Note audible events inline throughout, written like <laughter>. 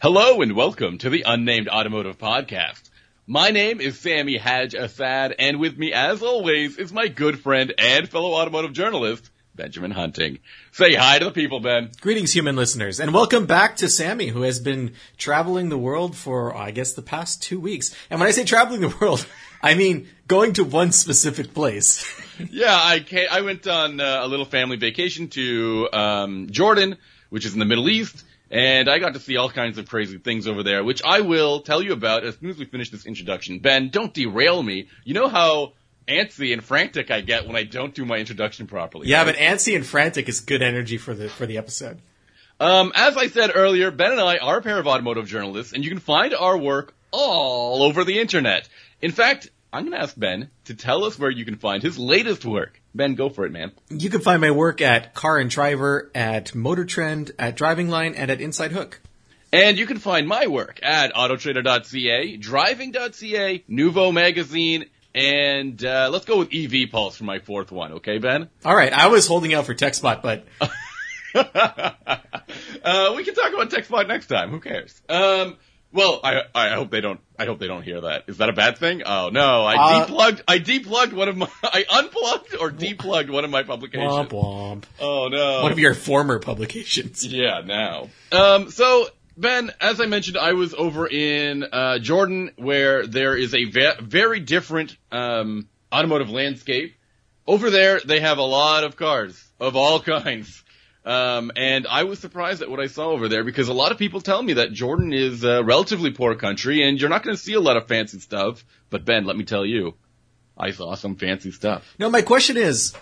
Hello and welcome to the Unnamed Automotive Podcast. My name is Sammy Haj Assad, and with me, as always, is my good friend and fellow automotive journalist, Benjamin Hunting. Say hi to the people, Ben. Greetings, human listeners, and welcome back to Sammy, who has been traveling the world for, I guess, the past two weeks. And when I say traveling the world, <laughs> I mean going to one specific place. <laughs> yeah, I I went on uh, a little family vacation to um, Jordan, which is in the Middle East, and I got to see all kinds of crazy things over there, which I will tell you about as soon as we finish this introduction. Ben, don't derail me. You know how antsy and frantic I get when I don't do my introduction properly. Yeah, right? but antsy and frantic is good energy for the for the episode. Um, as I said earlier, Ben and I are a pair of automotive journalists, and you can find our work all over the internet. In fact, I'm going to ask Ben to tell us where you can find his latest work. Ben, go for it, man. You can find my work at Car and Driver, at Motor Trend, at Driving Line, and at Inside Hook. And you can find my work at autotrader.ca, driving.ca, Nuvo Magazine, and uh, let's go with EV Pulse for my fourth one, okay, Ben? All right, I was holding out for TechSpot, but. <laughs> uh, we can talk about TechSpot next time. Who cares? Um, well, I I hope they don't. I hope they don't hear that. Is that a bad thing? Oh no! I uh, deplugged. I deplugged one of my. <laughs> I unplugged or deplugged one of my publications. Womp womp. Oh no! One of your former publications. Yeah. Now. Um. So Ben, as I mentioned, I was over in uh, Jordan, where there is a ve- very different um, automotive landscape. Over there, they have a lot of cars of all <laughs> kinds. Um, and I was surprised at what I saw over there because a lot of people tell me that Jordan is a relatively poor country and you're not going to see a lot of fancy stuff. But Ben, let me tell you, I saw some fancy stuff. No, my question is,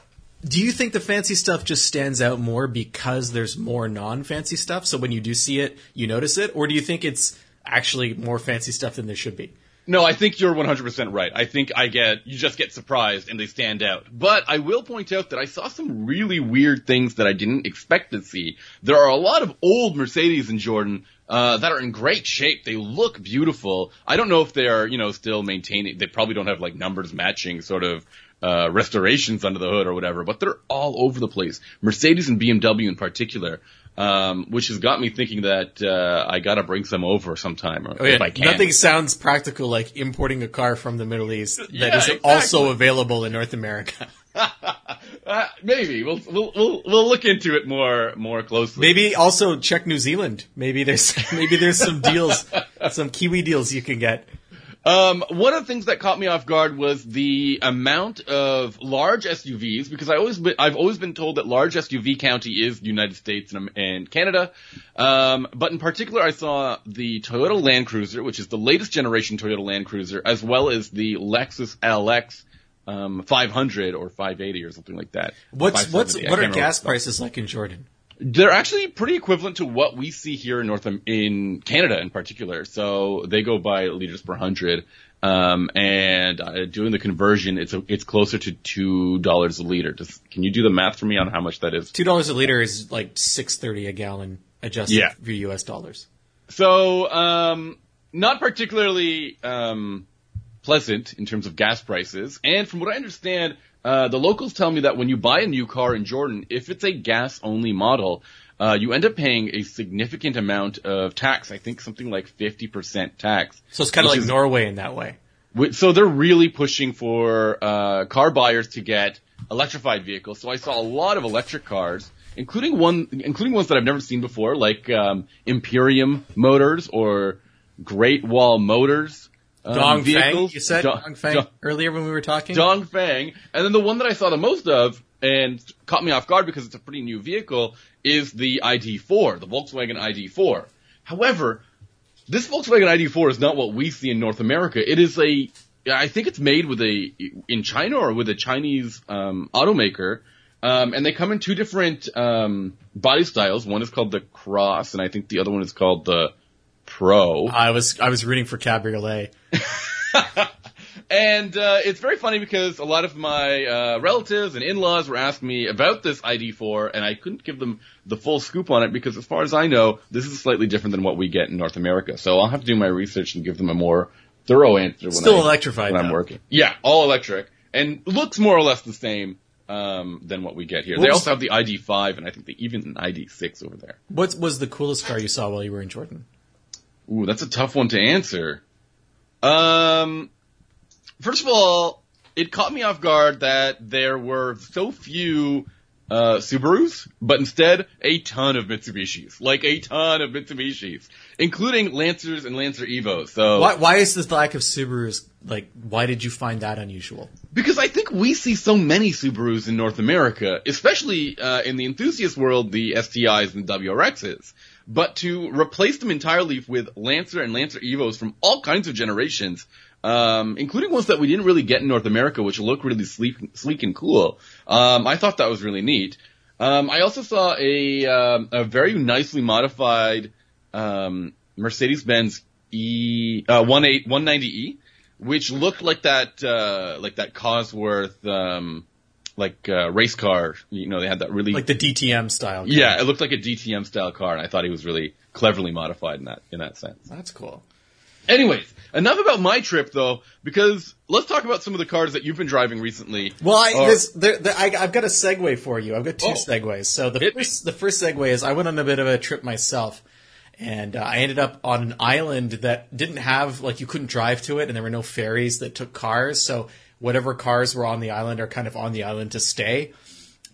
do you think the fancy stuff just stands out more because there's more non-fancy stuff? So when you do see it, you notice it? Or do you think it's actually more fancy stuff than there should be? No, I think you're 100% right. I think I get, you just get surprised and they stand out. But I will point out that I saw some really weird things that I didn't expect to see. There are a lot of old Mercedes in Jordan, uh, that are in great shape. They look beautiful. I don't know if they are, you know, still maintaining, they probably don't have like numbers matching sort of, uh, restorations under the hood or whatever, but they're all over the place. Mercedes and BMW in particular um, which has got me thinking that uh, I got to bring some over sometime oh, yeah. if I can. Nothing sounds practical like importing a car from the Middle East that yeah, is exactly. also available in North America. <laughs> uh, maybe we'll, we'll we'll we'll look into it more more closely. Maybe also check New Zealand. Maybe there's <laughs> maybe there's some deals, some Kiwi deals you can get. Um, one of the things that caught me off guard was the amount of large SUVs, because I always been, I've always been told that large SUV county is the United States and, and Canada. Um, but in particular, I saw the Toyota Land Cruiser, which is the latest generation Toyota Land Cruiser, as well as the Lexus LX um, 500 or 580 or something like that. What's what's what are gas prices like in Jordan? They're actually pretty equivalent to what we see here in North in Canada in particular. So they go by liters per hundred. Um, and uh, doing the conversion, it's a, it's closer to two dollars a liter. Can you do the math for me on how much that is? Two dollars a liter is like six thirty a gallon, adjusted yeah. for U.S. dollars. So, um, not particularly um, pleasant in terms of gas prices. And from what I understand, uh, the locals tell me that when you buy a new car in Jordan, if it's a gas only model, uh, you end up paying a significant amount of tax. I think something like 50% tax. So it's kind of like is, Norway in that way. So they're really pushing for, uh, car buyers to get electrified vehicles. So I saw a lot of electric cars, including one, including ones that I've never seen before, like, um, Imperium Motors or Great Wall Motors um, Dong vehicles. Feng, you said Dong, Feng Dong, earlier when we were talking. Dong Dongfeng, and then the one that I saw the most of and caught me off guard because it's a pretty new vehicle is the ID4, the Volkswagen ID4. However, this Volkswagen ID4 is not what we see in North America. It is a, I think it's made with a in China or with a Chinese um, automaker. Um, and they come in two different um, body styles. One is called the Cross, and I think the other one is called the Pro. I was I was rooting for Cabriolet. <laughs> and uh, it's very funny because a lot of my uh, relatives and in-laws were asking me about this ID4, and I couldn't give them the full scoop on it because, as far as I know, this is slightly different than what we get in North America. So I'll have to do my research and give them a more thorough answer. When Still I, electrified. When I'm working. Yeah, all electric, and looks more or less the same um, than what we get here. What they also have the ID5, and I think they even an ID6 over there. What was the coolest car you saw while you were in Jordan? Ooh, that's a tough one to answer. Um, first of all, it caught me off guard that there were so few uh, Subarus, but instead a ton of Mitsubishis, like a ton of Mitsubishis, including Lancers and Lancer Evos. So Why, why is this lack of Subarus like? Why did you find that unusual? Because I think we see so many Subarus in North America, especially uh, in the enthusiast world, the STIs and WRXs. But to replace them entirely with Lancer and Lancer Evos from all kinds of generations, um, including ones that we didn't really get in North America, which look really sleek, sleek and cool, um, I thought that was really neat. Um, I also saw a um, a very nicely modified um, Mercedes-Benz E uh, 18 190e which looked like that uh like that Cosworth um like uh race car you know they had that really Like the DTM style. yeah it looked like a DTM style car and I thought he was really cleverly modified in that in that sense that's cool. anyways enough about my trip though because let's talk about some of the cars that you've been driving recently Well, I, Or- this, there, there, I, I've got a segue for you. I've got two Oh. segues. So the me. first, the first segue is I went on a bit of a trip myself, and uh, I ended up on an island that didn't have like you couldn't drive to it, and there were no ferries that took cars. So whatever cars were on the island are kind of on the island to stay.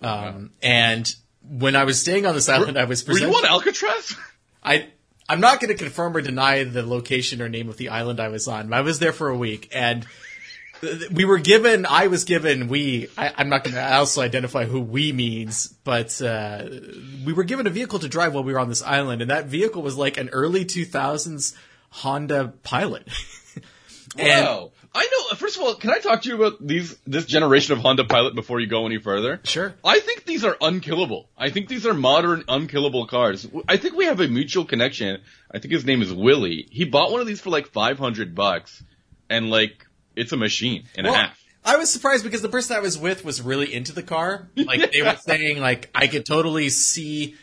Um, and when I was staying on this island, I was were you on Alcatraz I I'm not going to confirm or deny the location or name of the island I was on. I was there for a week, and we were given. I was given. We. I, I'm not going to also identify who we means, but uh, we were given a vehicle to drive while we were on this island, and that vehicle was like an early 2000s Honda Pilot. <laughs> and wow I know first of all can I talk to you about these this generation of Honda Pilot before you go any further sure. I think these are unkillable. I think these are modern unkillable cars. I think we have a mutual connection. I think his name is Willie. He bought one of these for like 500 bucks and like it's a machine and a Well, half. I was surprised because the person I was with was really into the car. Like they were <laughs> saying, like I could totally see,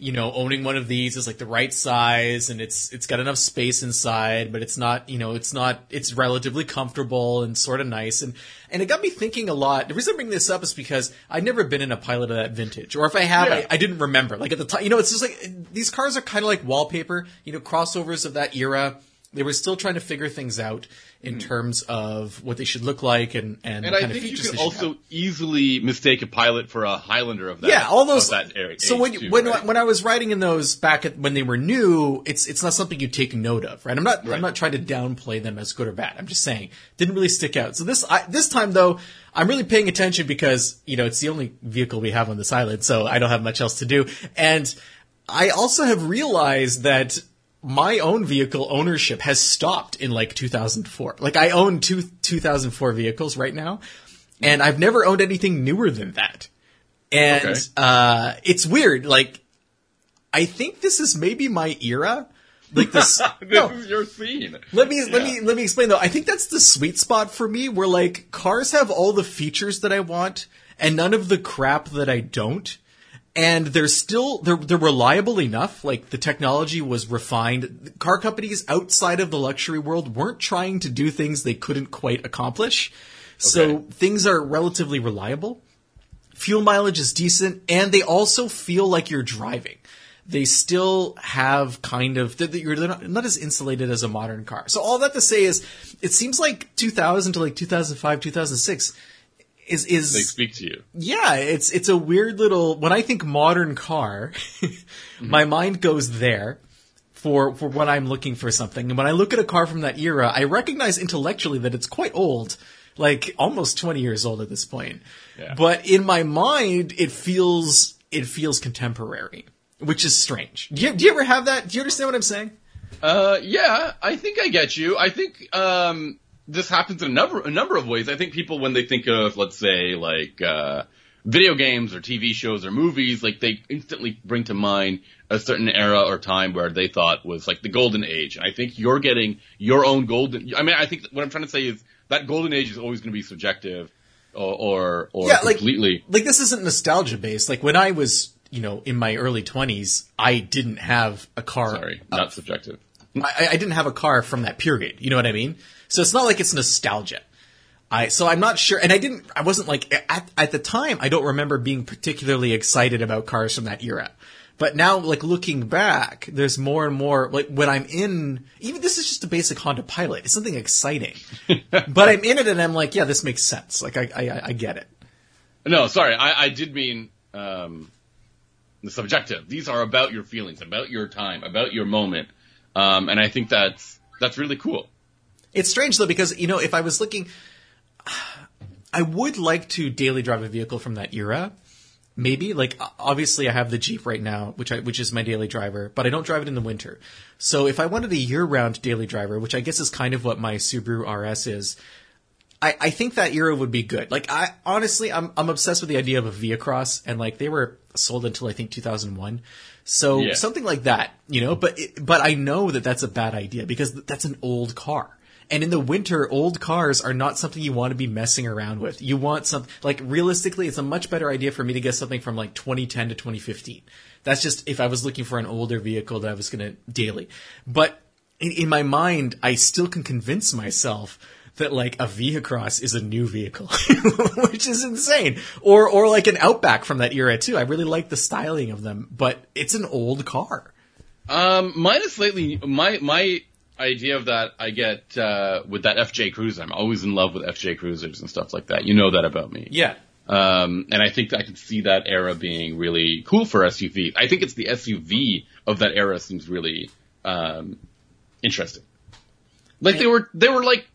you know, owning one of these is like the right size and it's it's got enough space inside, but it's not, you know, it's not it's relatively comfortable and sort of nice. And and it got me thinking a lot. The reason I bring this up is because I'd never been in a pilot of that vintage, or if I have, Yeah. I, I didn't remember. Like at the time, you know, it's just like these cars are kind of like wallpaper. You know, crossovers of that era. They were still trying to figure things out in hmm. terms of what they should look like and and, And I think you they should have. also easily mistake a pilot for a Highlander of that. Yeah, all those. that so when too, when right? when I was writing in those back at, when they were new, it's it's not something you take note of, right? I'm not I'm not trying to downplay them as good or bad. I'm just saying didn't really stick out. So this I, this time though, I'm really paying attention because you know it's the only vehicle we have on this island, so I don't have much else to do, and I also have realized that my own vehicle ownership has stopped in like 2004. Like I own two 2004 vehicles right now, and I've never owned anything newer than that. And Okay. uh, it's weird. Like I think this is maybe my era. Like this. <laughs> this no, is your scene. let me let me let me explain though. I think that's the sweet spot for me, where like cars have all the features that I want and none of the crap that I don't. And they're still they're they're reliable enough. Like the technology was refined. Car companies outside of the luxury world weren't trying to do things they couldn't quite accomplish. So things are relatively reliable fuel mileage is decent, and they also feel like you're driving. They still have kind of they're, not as insulated as a modern car. So all that to say is, it seems like 2000 to like 2005, 2006 is is They speak to you. yeah, it's it's a weird little. When I think modern car, <laughs> my mind goes there for for when I'm looking for something. And when I look at a car from that era, I recognize intellectually that it's quite old, like almost 20 years old at this point. Yeah. But in my mind, it feels it feels contemporary, which is strange. Do you, do you ever have that? Do you understand what I'm saying? Uh, yeah, I think I get you. I think um, this happens in a number a number of ways. I think people when they think of let's say like uh, video games or TV shows or movies, like they instantly bring to mind a certain era or time where they thought was like the golden age. And I think you're getting your own golden. I mean, I think what I'm trying to say is that golden age is always going to be subjective or or, or Yeah, like- completely. like this isn't nostalgia based. Like when I was, you know, in my early twenties, I didn't have a car. Sorry, not subjective. I, I didn't have a car from that period. You know what I mean? So it's not like it's nostalgia. I so I'm not sure, and I didn't. I wasn't like at at the time. I don't remember being particularly excited about cars from that era. But now, like looking back, there's more and more like when I'm in. Even this is just a basic Honda Pilot. It's something exciting, <laughs> but I'm in it and I'm like, yeah, this makes sense. Like I I, I get it. No, sorry, I, I did mean um, the subjective. These are about your feelings, about your time, about your moment, um, and I think that's that's really cool. It's strange though because you know if I was looking, I would like to daily drive a vehicle from that era. Maybe like obviously I have the Jeep right now, which I which is my daily driver, but I don't drive it in the winter. So if I wanted a year-round daily driver, which I guess is kind of what my Subaru RS is, I, I think that era would be good. Like I honestly, I'm I'm obsessed with the idea of a Vehicross, and like they were sold until I think 2001. So Yeah. something like that, you know. But it, but I know that that's a bad idea because that's an old car. And in the winter, old cars are not something you want to be messing around with. You want something like realistically, it's a much better idea for me to get something from like 2010 to 2015. That's just if I was looking for an older vehicle that I was going to daily. But in, in my mind, I still can convince myself that like a Vehicross is a new vehicle, <laughs> which is insane. Or or like an Outback from that era too. I really like the styling of them, but it's an old car. Um, mine is slightly my my idea of that. I get uh, with that FJ Cruiser. I'm always in love with FJ Cruisers and stuff like that. You know that about me. Yeah. Um, and I think I can see that era being really cool for SUV. I think it's the SUV of that era seems really um, interesting. Like they were, they were like,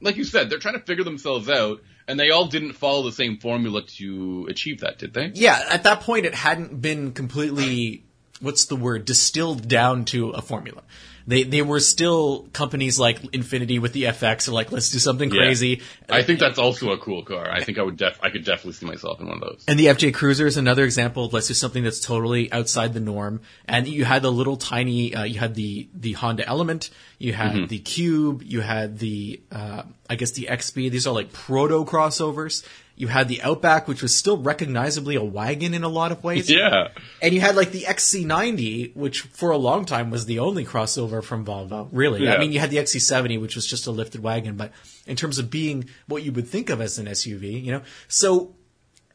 like you said, they're trying to figure themselves out, and they all didn't follow the same formula to achieve that, did they? Yeah, at that point it hadn't been completely what's the word distilled down to a formula. They they were still companies like Infiniti with the FX are like let's do something crazy. Yeah. I think that's also a cool car. I think I would def, I could definitely see myself in one of those. And the FJ Cruiser is another example of let's do something that's totally outside the norm. And you had the little tiny, uh, you had the the Honda Element, you had the Cube, you had the uh, I guess the XB. These are like proto crossovers. You had the Outback, which was still recognizably a wagon in a lot of ways. <laughs> Yeah. And you had like the XC90, which for a long time was the only crossover from Volvo. Really, I mean, you had the XC70, which was just a lifted wagon, but in terms of being what you would think of as an SUV, you know, so.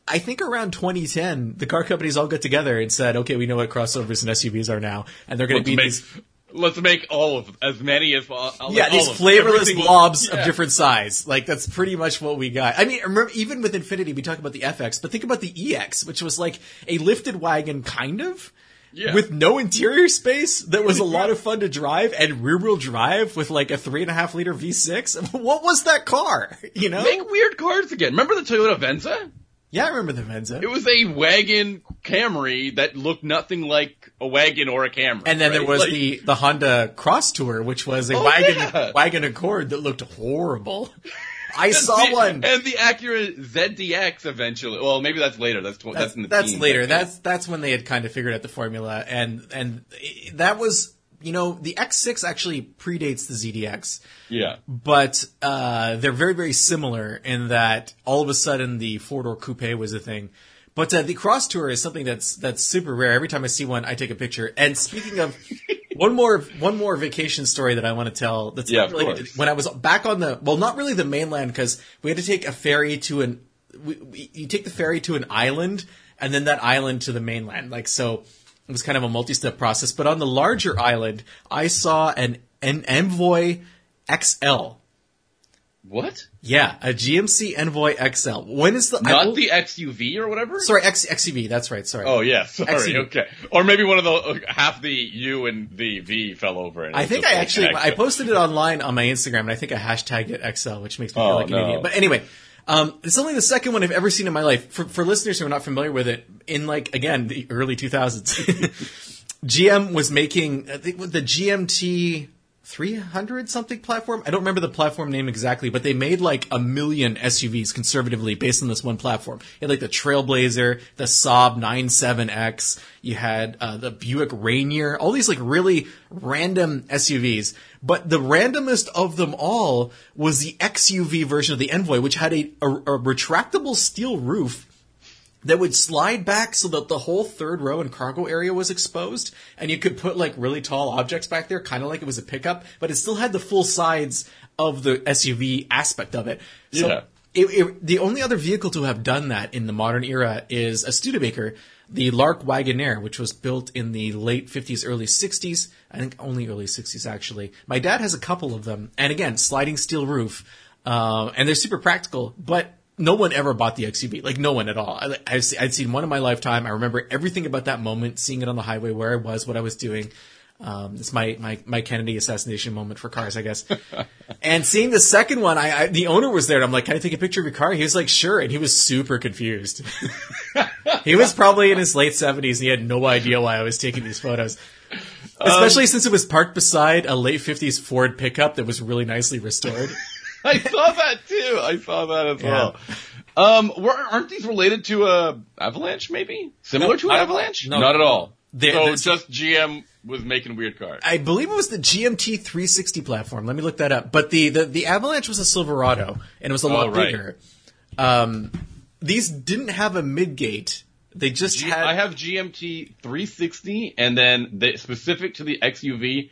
I think around 2010, the car companies all got together and said, "Okay, we know what crossovers and SUVs are now, and they're going to be make, these let's make all of as many as uh, possible. yeah, these flavorless blobs yeah. of different size. Like that's pretty much what we got. I mean, remember even with Infiniti, we talk about the FX, but think about the EX, which was like a lifted wagon, kind of. Yeah. With no interior space, that was a lot of fun to drive, and rear wheel drive with like a three and a half liter V6. <laughs> What was that car? <laughs> You know? Make weird cars again. Remember the Toyota Venza? Yeah, I remember the Venza. It was a wagon Camry that looked nothing like a wagon or a Camry. and then there was Like, the the Honda Crosstour, which was a Oh, wagon yeah. wagon Accord that looked horrible. <laughs> I saw the- one. and the Acura ZDX eventually. Well, maybe that's later. That's tw- that's, that's, in the that's later. That's that's when they had kind of figured out the formula, and and that was you know the X6 actually predates the ZDX, yeah. but uh, they're very very similar in that all of a sudden the four door coupe was a thing. But uh, the cross tour is something that's that's super rare. Every time I see one, I take a picture. And speaking of <laughs> one more one more vacation story that I want to tell. That's Yeah, not related to- when I was back on the well, not really the mainland because we had to take a ferry to an. We, we, you take the ferry to an island and then that island to the mainland. Like so, it was kind of a multi-step process. But on the larger island, I saw an an Envoy XL. What? Yeah, a GMC Envoy XL. When is the Not will- the XUV or whatever. sorry X, XEV? That's right. Sorry. Oh yeah, sorry. XUV. Okay, or maybe one of the uh, half the U and the V fell over. And I think I actually I posted it online on my Instagram, and I think I hashtagged it XL, which makes me feel Oh, like an no. idiot. But anyway, um, it's only the second one I've ever seen in my life. For, for listeners who are not familiar with it, in like again the early 2000s, <laughs> GM was making I think the GMT 300 something platform. I don't remember the platform name exactly, but they made like a million SUVs conservatively based on this one platform. You had like the Trailblazer, the Saab 97X, you had uh, the Buick Rainier, all these like really random SUVs. But the randomest of them all was the XUV version of the Envoy, which had a, a, a retractable steel roof that would slide back so that the whole third row and cargo area was exposed and you could put like really tall objects back there kind of like it was a pickup but it still had the full sides of the SUV aspect of it so Yeah. it, it, the only other vehicle to have done that in the modern era is a Studebaker the Lark Wagonaire, which was built in the late 50s, early 60s. I think only early 60s actually. My dad has a couple of them, and again, sliding steel roof, uh, and they're super practical, but no one ever bought the XUV. Like no one at all. I, I've, I'd seen one in my lifetime. I remember everything about that moment, seeing it on the highway, where I was, what I was doing. Um, it's my, my, my Kennedy assassination moment for cars, I guess. <laughs> and seeing the second one, I, I, the owner was there and I'm like, can I take a picture of your car? He was like, sure. And he was super confused. <laughs> he was probably in his late seventies and he had no idea why I was taking these photos. Especially since it was parked beside a late fifties Ford pickup that was really nicely restored. <laughs> I saw that too. I saw that as well. Um, were, aren't these related to a Avalanche? Maybe similar No, to an Avalanche? no. Not at all. They- so just GM was making weird cars. I believe it was the GMT 360 platform. Let me look that up. But the, the, the Avalanche was a Silverado and it was a lot Oh, right. bigger. Um, these didn't have a midgate. They just G- had. I have GMT 360, and then the, specific to the XUV,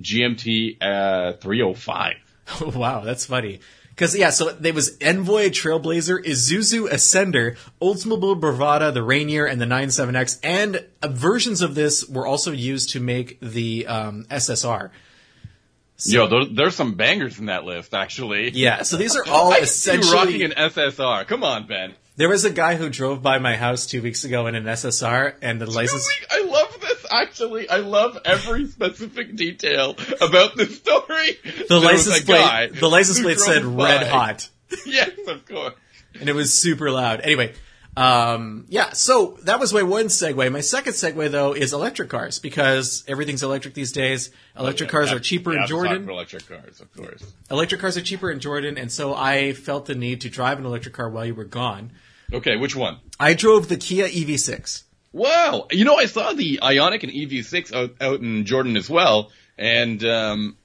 GMT uh, 305. <laughs> wow, that's funny. Because yeah, so there was Envoy, Trailblazer, Isuzu, Ascender, Oldsmobile Bravada, the Rainier, and the 97X, and uh, versions of this were also used to make the um, SSR. Yo, there, there's some bangers in that list, actually. Yeah, so these are <laughs> all I you rocking an SSR. Come on, Ben. There was a guy who drove by my house two weeks ago in an SSR, and the license. I love actually. I love every specific detail about this story. The license plate. The license plate said drove "red hot," <laughs> Yes, of course. and it was super loud. Anyway, um, yeah. So that was my one segue. My second segue though is electric cars because everything's electric these days. Electric cars are cheaper yeah, in I'm Jordan. Electric cars, of course. Electric cars are cheaper in Jordan, and so I felt the need to drive an electric car while you were gone. Okay, which one? I drove the Kia E EV6. Wow, you know I saw the Ioniq and EV6 out, out in Jordan as well, and um,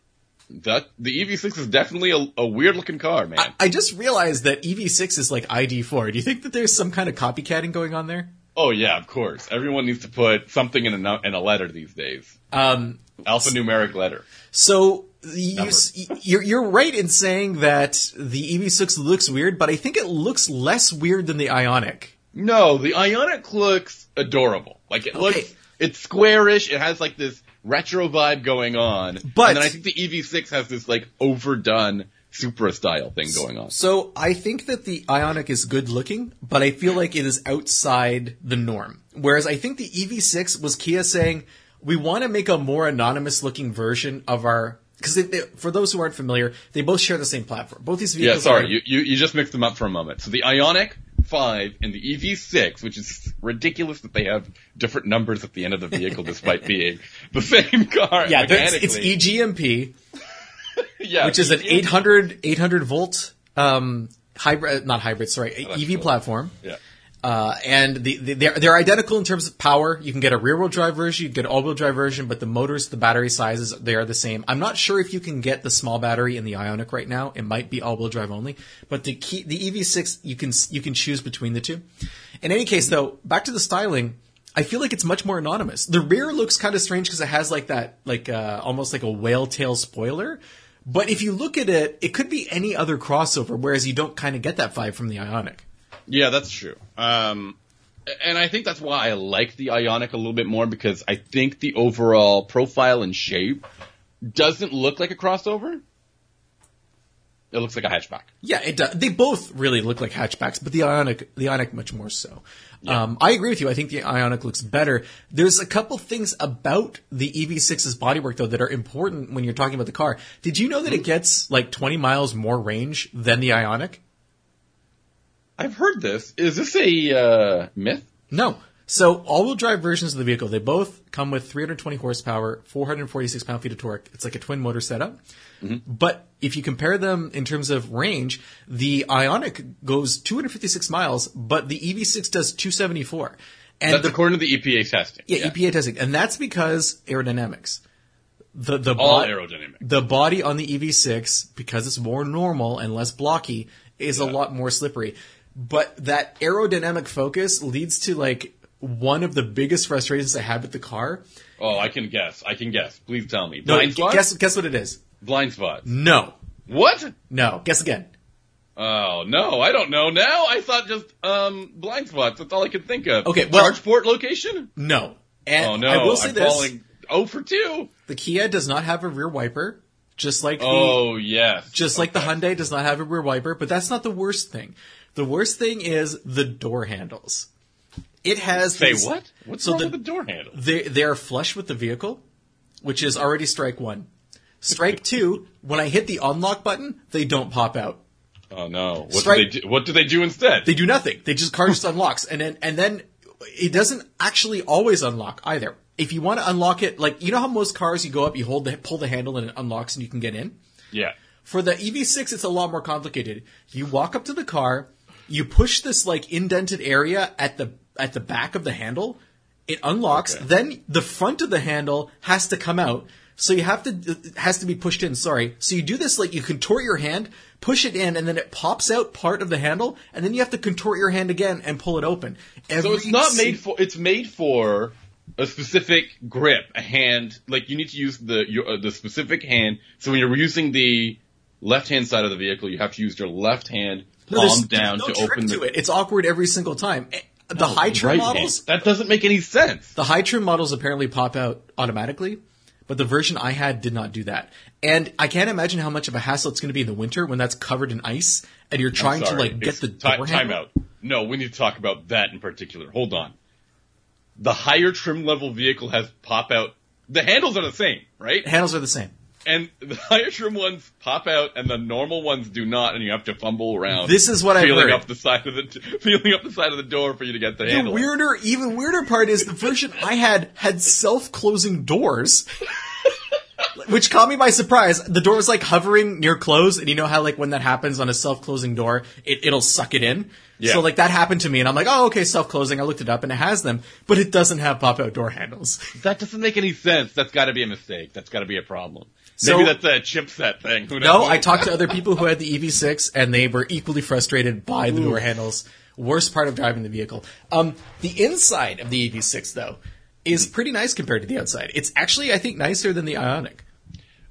that the EV6 is definitely a, a weird looking car, man. I just realized that EV6 is like ID4. Do you think that there's some kind of copycatting going on there? oh yeah, of course. Everyone needs to put something in a in a letter these days. Um, Alphanumeric letter. So you, you're you're right in saying that the EV6 looks weird, but I think it looks less weird than the Ioniq. No, the Ioniq looks adorable. Like it Okay. looks, it's squarish. It has like this retro vibe going on. But- and then I think the EV6 has this like overdone Supra style thing going on. So I think that the Ioniq is good looking, but I feel like it is outside the norm. Whereas I think the EV6 was Kia saying we want to make a more anonymous looking version of our. Because for those who aren't familiar, they both share the same platform. Both these vehicles. Yeah, sorry, are- you, you you just mixed them up for a moment. So the Ioniq 5 and the EV6, which is ridiculous that they have different numbers at the end of the vehicle despite <laughs> being the same car. yeah, it's. EGMP, <laughs> yeah, which is an EGMP. 800 800 volt um, hybrid, not hybrid, sorry, EV platform. Yeah. Uh, and the, the, they're, they're identical in terms of power. You can get a rear wheel drive version, you can get an all wheel drive version, but the motors, the battery sizes, they are the same. I'm not sure if you can get the small battery in the Ioniq right now. It might be all wheel drive only, but the key, the EV6, you can, you can choose between the two. In any case though, back to the styling, I feel like it's much more anonymous. The rear looks kind of strange because it has like that, like, uh, almost like a whale tail spoiler. But if you look at it, it could be any other crossover, whereas you don't kind of get that vibe from the Ioniq. Yeah, that's true. Um, and I think that's why I like the Ioniq a little bit more because I think the overall profile and shape doesn't look like a crossover. It looks like a hatchback. Yeah, it does. They both really look like hatchbacks, but the Ioniq, the Ioniq much more so. Um, I agree with you. I think the Ioniq looks better. There's a couple things about the EV6's bodywork though that are important when you're talking about the car. Did you know that it gets like 20 miles more range than the Ioniq? I've heard this. Is this a uh, myth? No. So all-wheel drive versions of the vehicle, they both come with 320 horsepower, 446 pound-feet of torque. It's like a twin motor setup. But if you compare them in terms of range, the Ioniq goes 256 miles, but the EV6 does 274. And That's the, according to the EPA testing. yeah, EPA testing, and that's because aerodynamics. The the All bod- aerodynamic. The body on the EV6, because it's more normal and less blocky, is a lot more slippery. But that aerodynamic focus leads to like one of the biggest frustrations I had with the car. Oh, I can guess. I can guess. Please tell me. No, Blind spot? guess guess what it is? Blind spot. No, What? no. Guess again. Oh no, I don't know. Now I thought just um blind spots. That's all I could think of. Okay, well- charge port location. No. And Oh no, I will say I'm this: falling. Oh for two. the Kia does not have a rear wiper, just like the Oh yes, just like the Hyundai does not have a rear wiper. But that's not the worst thing. The worst thing is the door handles. It has Say these- what? What's So wrong the- with the door handle? They they are flush with the vehicle, which is already strike one. Strike <laughs> two, when I hit the unlock button, they don't pop out. Oh no, what Strike- do they do? What do they do instead? They do nothing. They just car just <laughs> unlocks, and then and then it doesn't actually always unlock either. If you want to unlock it, like you know how most cars you go up, you hold the pull the handle and it unlocks and you can get in. yeah. For the EV6, it's a lot more complicated. You walk up to the car, you push this like indented area at the at the back of the handle, it unlocks. Okay. Then the front of the handle has to come out. So you have to it has to be pushed in. Sorry. So you do this like you contort your hand, push it in, and then it pops out part of the handle, and then you have to contort your hand again and pull it open. Every So it's not si- made for. It's made for a specific grip, a hand. Like you need to use the your, uh, the specific hand. So when you're using the left hand side of the vehicle, you have to use your left hand No, palm down no to open to the it. It's awkward every single time. Eh, The high trim right models, hand. That doesn't make any sense. The high trim models apparently pop out automatically, but the version I had did not do that. And I can't imagine how much of a hassle it's going to be in the winter when that's covered in ice and you're trying to like get it's- the ti- door time out. No, we need to talk about that in particular. Hold on. The higher trim level vehicle has pop out. The handles are the same, right? Handles are the same. And <laughs> the higher trim ones pop out, and the normal ones do not, and you have to fumble around. This is what I've feeling heard. up the side of the <laughs> feeling up the side of the door for you to get the, The handle. The weirder, even weirder part is the version I had had self-closing doors. <laughs> Which caught me by surprise. The door was like hovering near close, and you know how like when that happens on a self-closing door, it, it'll suck it in. Yeah. So like that happened to me, and I'm like, oh okay, self-closing. I looked it up, and it has them, but it doesn't have pop-out door handles. That doesn't make any sense. That's got to be a mistake. That's got to be a problem. So- Maybe that's a chipset thing. Who No. I talked to other people who had the EV6 and they were equally frustrated by the door handles. Worst part of driving the vehicle. Um, the inside of the EV6 though is pretty nice compared to the outside. It's actually, I think, nicer than the Ioniq.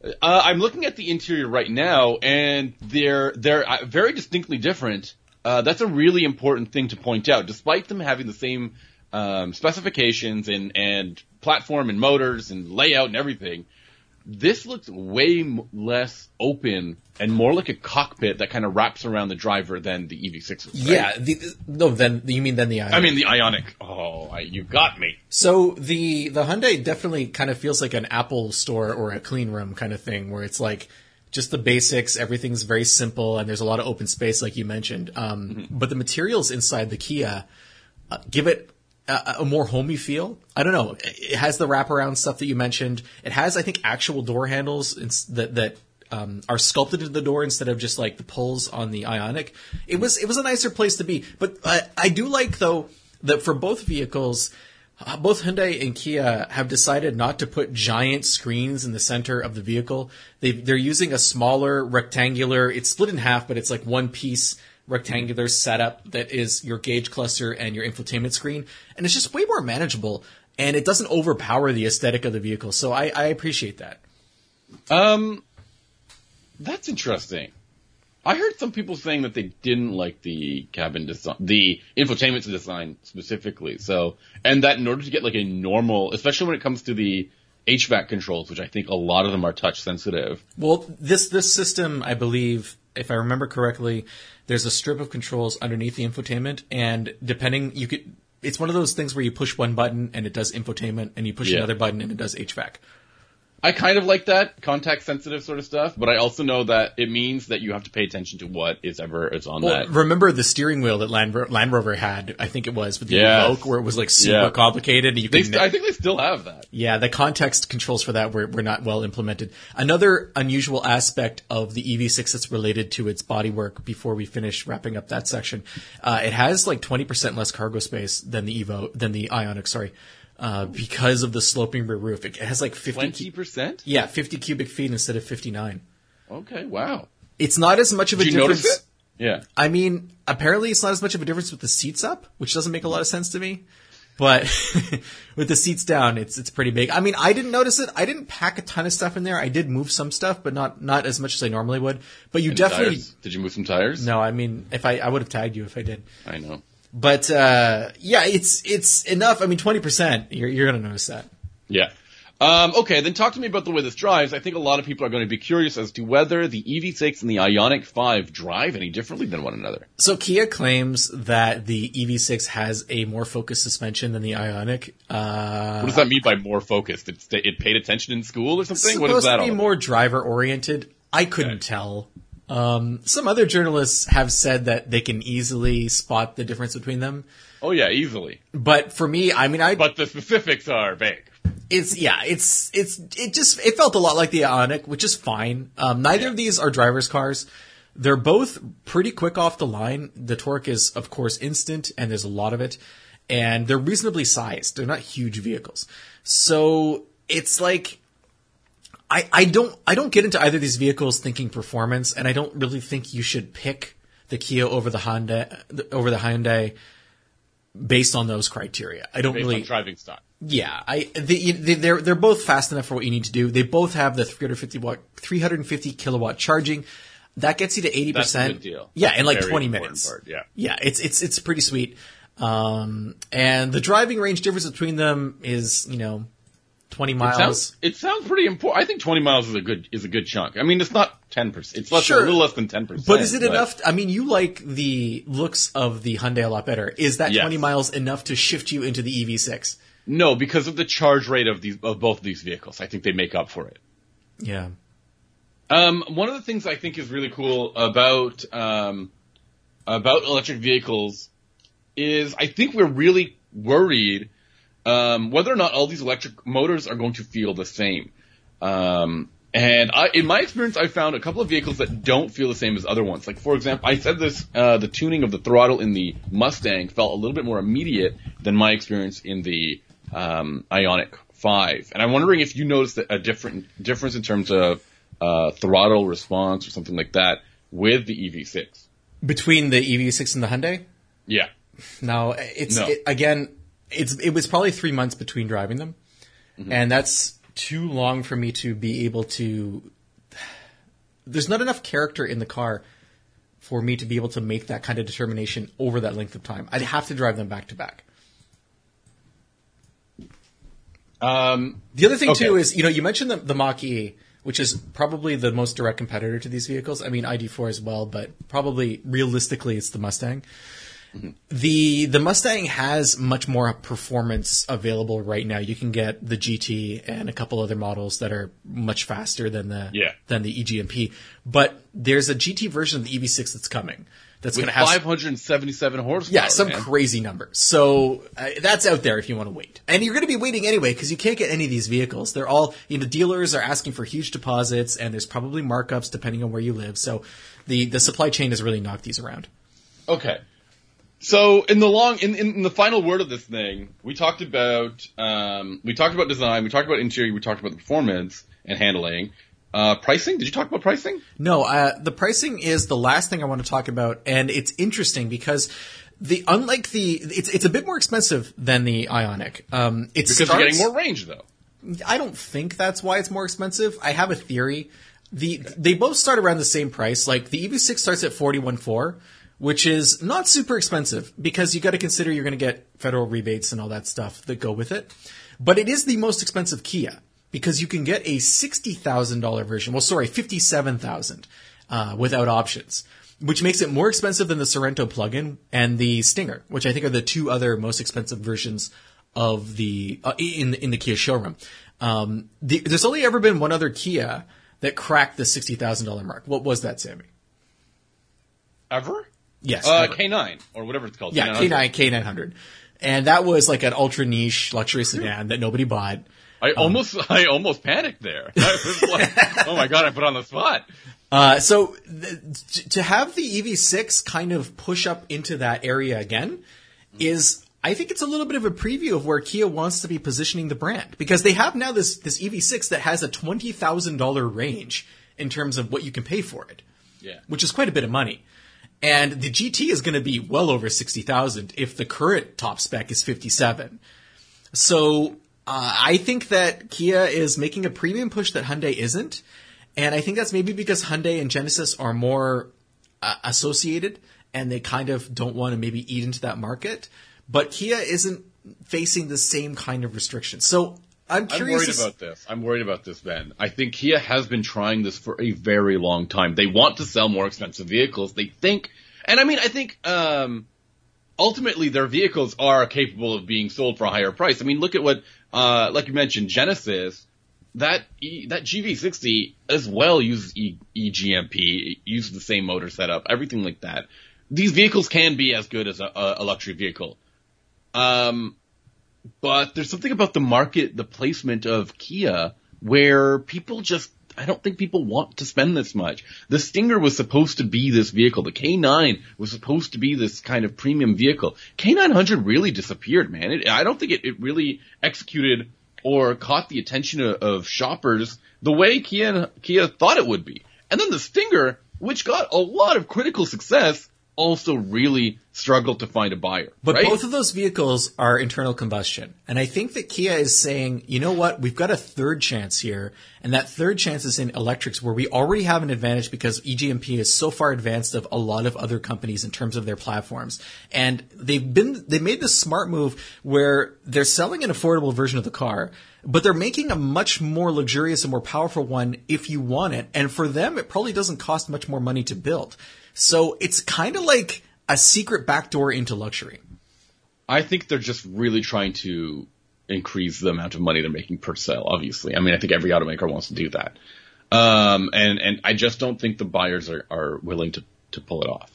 Uh, I'm looking at the interior right now, and they're they're uh, very distinctly different. Uh, that's a really important thing to point out. Despite them having the same um, specifications and and platform and motors and layout and everything, this looks way m- less open and more like a cockpit that kind of wraps around the driver than the EV6. Right? Yeah, the, no, then you mean then the Ioniq? I mean the Ioniq. Oh, I, you got me. So the the Hyundai definitely kind of feels like an Apple store or a clean room kind of thing, where it's like just the basics, everything's very simple, and there's a lot of open space, like you mentioned. Um, But the materials inside the Kia uh, give it a, more homey feel. I don't know. It has the wraparound stuff that you mentioned. It has, I think, actual door handles that that. Um, are sculpted into the door instead of just like the pulls on the Ioniq. It was it was a nicer place to be, but uh, I do like though that for both vehicles, uh, both Hyundai and Kia have decided not to put giant screens in the center of the vehicle. They they're using a smaller rectangular. It's split in half, but it's like one piece rectangular setup that is your gauge cluster and your infotainment screen, and it's just way more manageable. And it doesn't overpower the aesthetic of the vehicle, so I, I appreciate that. Um, that's interesting. I heard some people saying that they didn't like the cabin design, the infotainment design specifically. So, and that in order to get like a normal, especially when it comes to the HVAC controls, which I think a lot of them are touch sensitive. Well, this this system, I believe, if I remember correctly, there's a strip of controls underneath the infotainment, and depending, you could. It's one of those things where you push one button and it does infotainment, and you push Yeah. another button and it does HVAC. I kind of like that contact sensitive sort of stuff, but I also know that it means that you have to pay attention to what is ever is on Well, that. remember the steering wheel that Land, Ro- Land Rover had? I think it was with the Yes. Evoque, where it was like super Yeah. complicated. And you They st- I think they still have that. Yeah, the context controls for that were, were not well implemented. Another unusual aspect of the EV6 that's related to its bodywork before we finish wrapping up that section, uh, it has like 20% less cargo space than the Evo, than the Ionic, sorry, uh, because of the sloping rear roof. It has like 50, Twenty percent. yeah, 50 cubic feet instead of 59. Okay, wow. It's not as much of a Did you difference. notice it? Yeah. I mean, apparently it's not as much of a difference with the seats up, which doesn't make a lot of sense to me. but <laughs> with the seats down, it's it's pretty big. I mean, I didn't notice it. I didn't pack a ton of stuff in there. I did move some stuff, but not not as much as I normally would. But you Any definitely tires? Did you move some tires? no. I mean, if I I would have tagged you if I did. I know. But uh, yeah, it's it's enough. I mean, twenty percent. You're you're gonna notice that. Yeah. Um, okay, then talk to me about the way this drives. I think a lot of people are going to be curious as to whether the EV6 and the Ioniq 5 drive any differently than one another. So Kia claims that the EV6 has a more focused suspension than the Ioniq. Uh, What does that mean by more focused? It, it paid attention in school or something? supposed What is that to be more driver oriented. I couldn't Okay. tell. Um, some other journalists have said that they can easily spot the difference between them. Oh yeah, easily. But for me, I mean, I But the specifics are vague. it's yeah, it's it's it just it felt a lot like the Ioniq, which is fine. Um, neither of these are drivers' cars. They're both pretty quick off the line. The torque is, of course, instant, and there's a lot of it. And they're reasonably sized. They're not huge vehicles. So it's like I, I don't I don't get into either of these vehicles thinking performance, and I don't really think you should pick the Kia over the Honda over the Hyundai based on those criteria. I don't Based really driving style. yeah, I the, the, they're they're both fast enough for what you need to do. They both have the 350 watt 350 kilowatt charging. That gets you to 80%. That's a good deal. Yeah, That's in like very 20 minutes. part, yeah. Yeah, it's it's it's pretty sweet. Um and the driving range difference between them is, you know, 20 It miles. sounds, it sounds pretty important. I think 20 miles is a good is a good chunk. I mean, it's not 10%. It's less Sure. a little less than 10%. but is it enough? I mean, you like the looks of the Hyundai a lot better. Is that Yes. 20 miles enough to shift you into the E EV6? No, because of the charge rate of these of both of these vehicles. I think they make up for it. Yeah. Um, one of the things I think is really cool about um, about electric vehicles is I think we're really worried um, whether or not all these electric motors are going to feel the same. Um, and I, in my experience, I found a couple of vehicles that don't feel the same as other ones. Like for example, I said this: uh, the tuning of the throttle in the Mustang felt a little bit more immediate than my experience in the um, Ioniq Five. And I'm wondering if you noticed a different difference in terms of uh, throttle response or something like that with the EV6. Between the EV6 and the Hyundai? Yeah. No, it's No. It, again, it's it was probably three months between driving them, and that's too long for me to be able to. There's not enough character in the car for me to be able to make that kind of determination over that length of time. I'd have to drive them back to back. Um, The other thing Okay. too is, you know, you mentioned the, the Mach E, which is probably the most direct competitor to these vehicles. I mean, ID4 as well, but probably realistically, it's the Mustang. The the Mustang has much more performance available right now. You can get the GT and a couple other models that are much faster than the Yeah. than the EGMP. But there's a GT version of the EV6 that's coming. That's going to have 577 horsepower. yeah, some man. crazy number. So uh, that's out there if you want to wait, and you're going to be waiting anyway because you can't get any of these vehicles. They're all you know dealers are asking for huge deposits, and there's probably markups depending on where you live. So the the supply chain has really knocked these around. Okay. So in the long, in, in the final word of this thing, we talked about, um, we talked about design, we talked about interior, we talked about the performance and handling. Uh, pricing? Did you talk about pricing? No, uh, the pricing is the last thing I want to talk about, and it's interesting because the unlike the it's it's a bit more expensive than the Ioniq. Um, it Because starts, you're getting more range though. I don't think that's why it's more expensive. I have a theory. The they both start around the same price. Like the EV6 starts at forty one four, which is not super expensive because you got to consider you're going to get federal rebates and all that stuff that go with it. But it is the most expensive Kia because you can get a sixty thousand dollar version. Well, sorry, fifty seven thousand uh, without options. Which makes it more expensive than the Sorento plug-in and the Stinger, which I think are the two other most expensive versions of the uh, in in the Kia showroom. Um, the, there's only ever been one other Kia that cracked the sixty thousand dollar mark. What was that, Sammy? Ever? Yes, Uh. K9 or whatever it's called. yeah, K9, K900, and that was like an ultra niche luxury sedan that nobody bought. I almost, <laughs> I almost panicked there. <laughs> I was like, <laughs> oh my god, I put on the spot. Uh, so th- to have the EV6 kind of push up into that area again is, I think it's a little bit of a preview of where Kia wants to be positioning the brand because they have now this this EV6 that has a twenty thousand dollar range in terms of what you can pay for it. Yeah. which is quite a bit of money. And the GT is going to be well over 60,000 if the current top spec is 57. So, uh, I think that Kia is making a premium push that Hyundai isn't. And I think that's maybe because Hyundai and Genesis are more uh, associated and they kind of don't want to maybe eat into that market. But Kia isn't facing the same kind of restrictions. So I'm I'm worried about this. I'm worried about this, Ben. I think Kia has been trying this for a very long time. They want to sell more expensive vehicles. They think, and I mean, I think, um, ultimately their vehicles are capable of being sold for a higher price. I mean, look at what, uh, like you mentioned, Genesis, that e, that GV60 as well uses e, eGMP, uses the same motor setup, everything like that. These vehicles can be as good as a, a, a luxury vehicle. Um, but there's something about the market, the placement of Kia, where people just, I don't think people want to spend this much. The Stinger was supposed to be this vehicle. The K9 was supposed to be this kind of premium vehicle. K900 really disappeared, man. It, I don't think it, it really executed or caught the attention of, of shoppers the way Kia, Kia thought it would be. And then the Stinger, which got a lot of critical success, also really struggled to find a buyer. But right? both of those vehicles are internal combustion. And I think that Kia is saying, you know what, we've got a third chance here. And that third chance is in electrics where we already have an advantage because EGMP is so far advanced of a lot of other companies in terms of their platforms. And they've been, they made this smart move where they're selling an affordable version of the car, but they're making a much more luxurious and more powerful one if you want it. And for them, it probably doesn't cost much more money to build. So it's kind of like a secret backdoor into luxury. I think they're just really trying to increase the amount of money they're making per sale, obviously. I mean, I think every automaker wants to do that. Um, and, and I just don't think the buyers are, are willing to, to pull it off.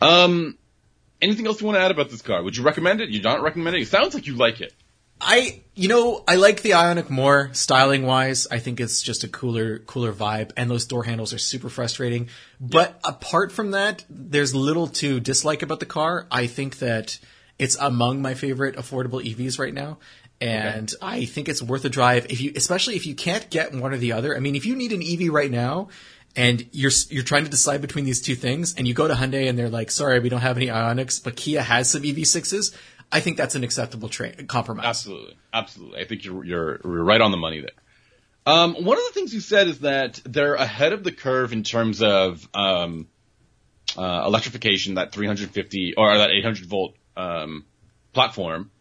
Um, anything else you want to add about this car? Would you recommend it? You don't recommend it? It sounds like you like it. I, you know, I like the Ioniq more styling wise. I think it's just a cooler, cooler vibe, and those door handles are super frustrating. But apart from that, there's little to dislike about the car. I think that it's among my favorite affordable EVs right now. And I think it's worth a drive if you, especially if you can't get one or the other. I mean, if you need an EV right now and you're, you're trying to decide between these two things and you go to Hyundai and they're like, sorry, we don't have any Ioniqs, but Kia has some EV6s. I think that's an acceptable tra- compromise. Absolutely, absolutely. I think you're you're, you're right on the money there. Um, one of the things you said is that they're ahead of the curve in terms of um, uh, electrification, that 350 or that 800 volt um, platform.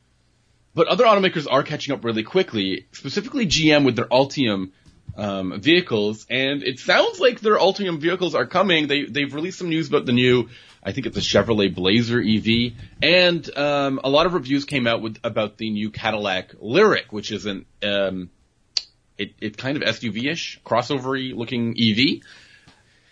But other automakers are catching up really quickly, specifically GM with their Ultium um, vehicles, and it sounds like their Ultium vehicles are coming. They they've released some news about the new, I think it's a Chevrolet Blazer EV, and um, a lot of reviews came out with about the new Cadillac Lyriq, which is an um, it it kind of SUV-ish, crossover-y looking EV.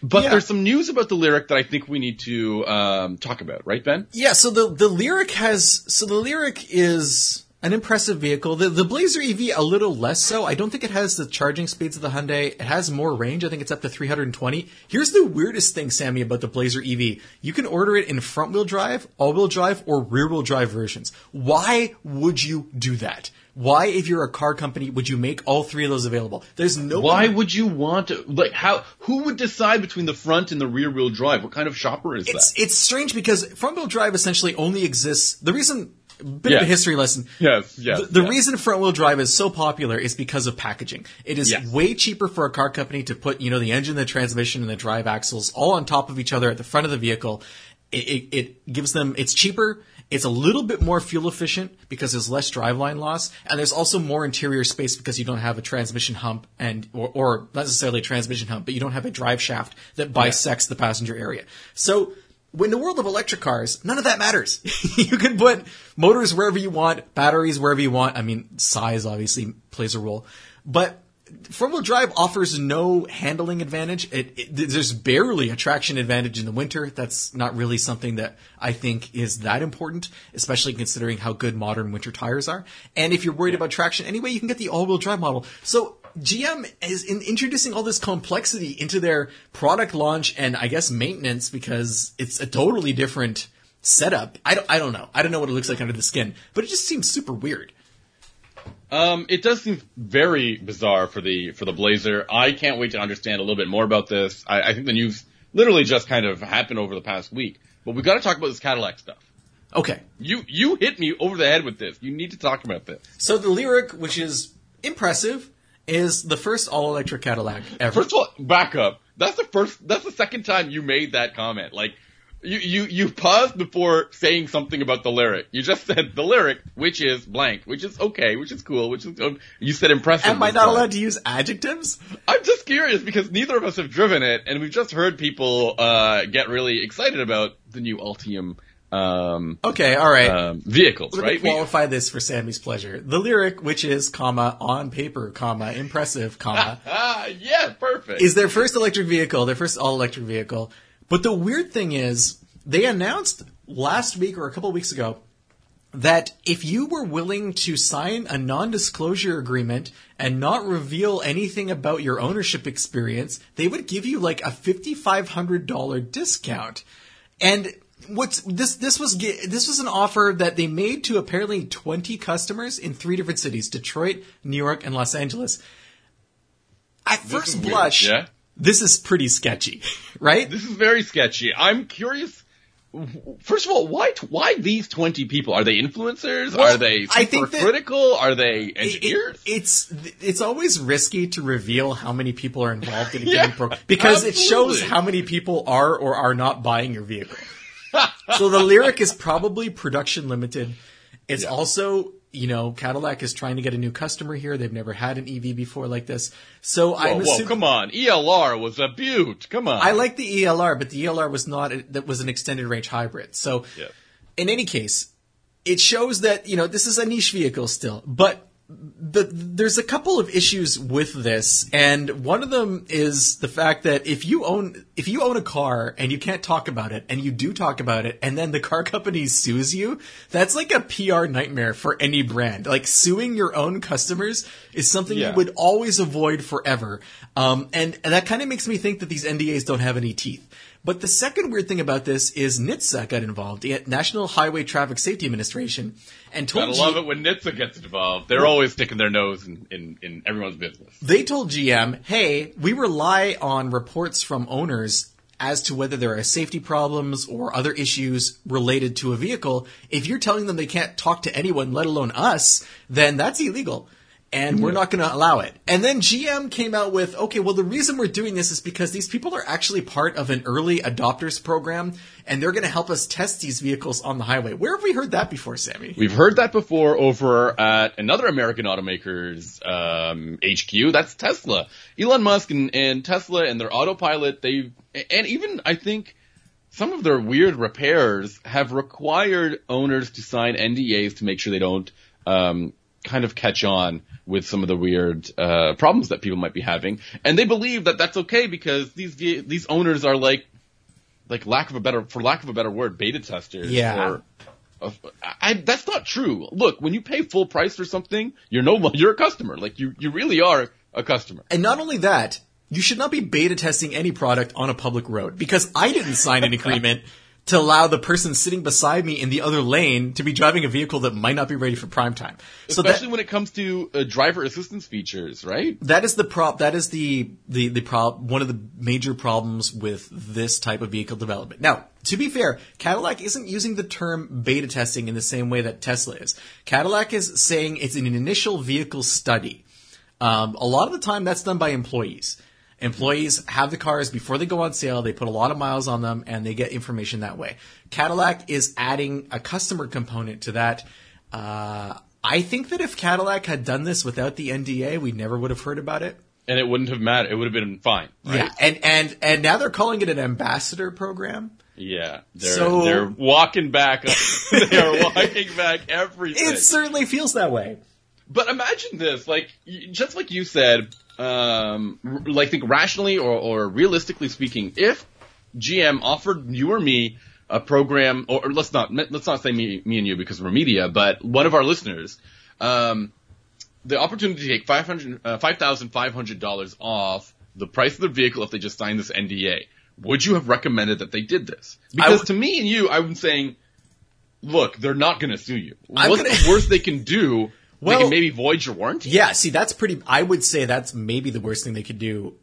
But Yeah. there's some news about the Lyriq that I think we need to um, talk about, right, Ben? Yeah, so the the Lyriq has so the Lyriq is an impressive vehicle. The the Blazer EV a little less so. I don't think it has the charging speeds of the Hyundai. It has more range. I think it's up to 320. Here's the weirdest thing, Sammy, about the Blazer EV. You can order it in front wheel drive, all wheel drive, or rear wheel drive versions. Why would you do that? Why, if you're a car company, would you make all three of those available? There's no Why would you want to, like, how, who would decide between the front and the rear wheel drive? What kind of shopper is It's that? it's strange because front wheel drive essentially only exists. The reason, bit of a history lesson. Yes, yes, The, the yes. reason front wheel drive is so popular is because of packaging. It is Yes. way cheaper for a car company to put you know the engine, the transmission, and the drive axles all on top of each other at the front of the vehicle. It, it, it gives them. It's cheaper. It's a little bit more fuel efficient because there's less driveline loss, and there's also more interior space because you don't have a transmission hump and or, or not necessarily a transmission hump, but you don't have a drive shaft that bisects the passenger area. So in the world of electric cars, none of that matters. <laughs> you can put motors wherever you want, batteries wherever you want. I mean, size obviously plays a role, but front wheel drive offers no handling advantage. It, it, there's barely a traction advantage in the winter. That's not really something that I think is that important, especially considering how good modern winter tires are. And if you're worried about traction anyway, you can get the all wheel drive model. So GM is in introducing all this complexity into their product launch and I guess maintenance because it's a totally different setup. I don't, I don't know. I don't know what it looks like under the skin, but it just seems super weird. Um, it does seem very bizarre for the for the Blazer. I can't wait to understand a little bit more about this. I, I think the news literally just kind of happened over the past week. But we got to talk about this Cadillac stuff. Okay. You you hit me over the head with this. You need to talk about this. So the Lyriq, which is impressive, is the first all-electric Cadillac ever. First of all, back up. That's the first. That's the second time you made that comment. Like you you you paused before saying something about the Lyriq. You just said the Lyriq, which is blank, which is okay, which is cool, which is um, you said impressive. Am I not allowed to use adjectives? I'm just curious because neither of us have driven it, and we've just heard people uh, get really excited about the new Ultium um, Okay, all right. um, vehicles, Let right? Qualify this for Sammy's pleasure. The Lyriq, which is comma on paper, comma impressive, comma ah, <laughs> yeah, perfect. is their first electric vehicle, their first all electric vehicle. But the weird thing is, they announced last week or a couple weeks ago that if you were willing to sign a non disclosure agreement and not reveal anything about your ownership experience, they would give you like a $5,500 discount. And what's this this was this was an offer that they made to apparently 20 customers in three different cities Detroit, New York, and Los Angeles. At This first is weird, blush, yeah? this is pretty sketchy, <laughs> right? This is very sketchy. I'm curious. First of all, why why these twenty people? Are they influencers? Well, Are they I super think that- critical? Are they It- engineers? it- it's it's always risky to reveal how many people are involved in a <laughs> Yeah, given program because it shows how many people are or are not buying your vehicle. So the Lyriq is probably production limited. It's also you know Cadillac is trying to get a new customer here. They've never had an EV before like this. So whoa, I'm whoa, assuming. come on! ELR was a beaut. Come on. I like the ELR, but the ELR was not that was an extended range hybrid. So, Yeah. in any case, it shows that you know this is a niche vehicle still, but the, there's a couple of issues with this, and one of them is the fact that if you own if you own a car and you can't talk about it, and you do talk about it, and then the car <laughs> company sues you, that's like a PR nightmare for any brand. Like suing your own customers is something Yeah. you would always avoid forever. Um, and, and that kind of makes me think that these NDAs don't have any teeth. But the second weird thing about this is NHTSA got involved, the National Highway Traffic Safety Administration, and told Gotta G- love it when NHTSA gets involved. They're always sticking their nose in, in, in everyone's business. they told GM, hey, we rely on reports from owners as to whether there are safety problems or other issues related to a vehicle. If you're telling them they can't talk to anyone, let alone us, then that's illegal. And we're not going to allow it. And then GM came out with, okay, well, the reason we're doing this is because these people are actually part of an early adopters program, and they're going to help us test these vehicles on the highway. Where have we heard that before, Sammy? We've heard that before over at another American automaker's um, HQ. That's Tesla. Elon Musk and, and Tesla and their autopilot. They and even I think some of their weird repairs have required owners to sign NDAs to make sure they don't um, kind of catch on with some of the weird uh, problems that people might be having. And they believe that that's okay because these these owners are like like lack of a better for lack of a better word beta testers Yeah. or I, that's not true. Look, when you pay full price for something, you're no, <laughs> you're a customer. Like you, you really are a customer. And not only that, you should not be beta testing any product on a public road because I didn't sign an agreement to allow the person sitting beside me in the other lane to be driving a vehicle that might not be ready for prime time. So Especially that, when it comes to uh, driver assistance features, right? that is the prop. That is the the the prob. One of the major problems with this type of vehicle development. Now, to be fair, Cadillac isn't using the term beta testing in the same way that Tesla is. Cadillac is saying it's an initial vehicle study. Um, a lot of the time, that's done by employees. Employees have the cars before they go on sale. They put a lot of miles on them, and they get information that way. Cadillac is adding a customer component to that. Uh, I think that if Cadillac had done this without the NDA, we never would have heard about it. And it wouldn't have mattered. It would have been fine, right? Yeah, and and and now they're calling it an ambassador program. Yeah. They're, So- they're walking back. <laughs> they're walking back everything. It certainly feels that way. But imagine this, like just like you said, um, r- like think rationally or, or realistically speaking, if GM offered you or me a program, or, or let's not let's not say me, me and you because we're media, but one of our listeners, um, the opportunity to take five hundred uh, five thousand five hundred dollars off the price of the vehicle if they just signed this NDA, would you have recommended that they did this? Because would- to me and you, I'm saying, look, they're not going to sue you. I'm What's gonna- the worst they can do? Well- they can maybe void your warranty. Yeah, see, that's pretty. I would say that's maybe the worst thing they could do,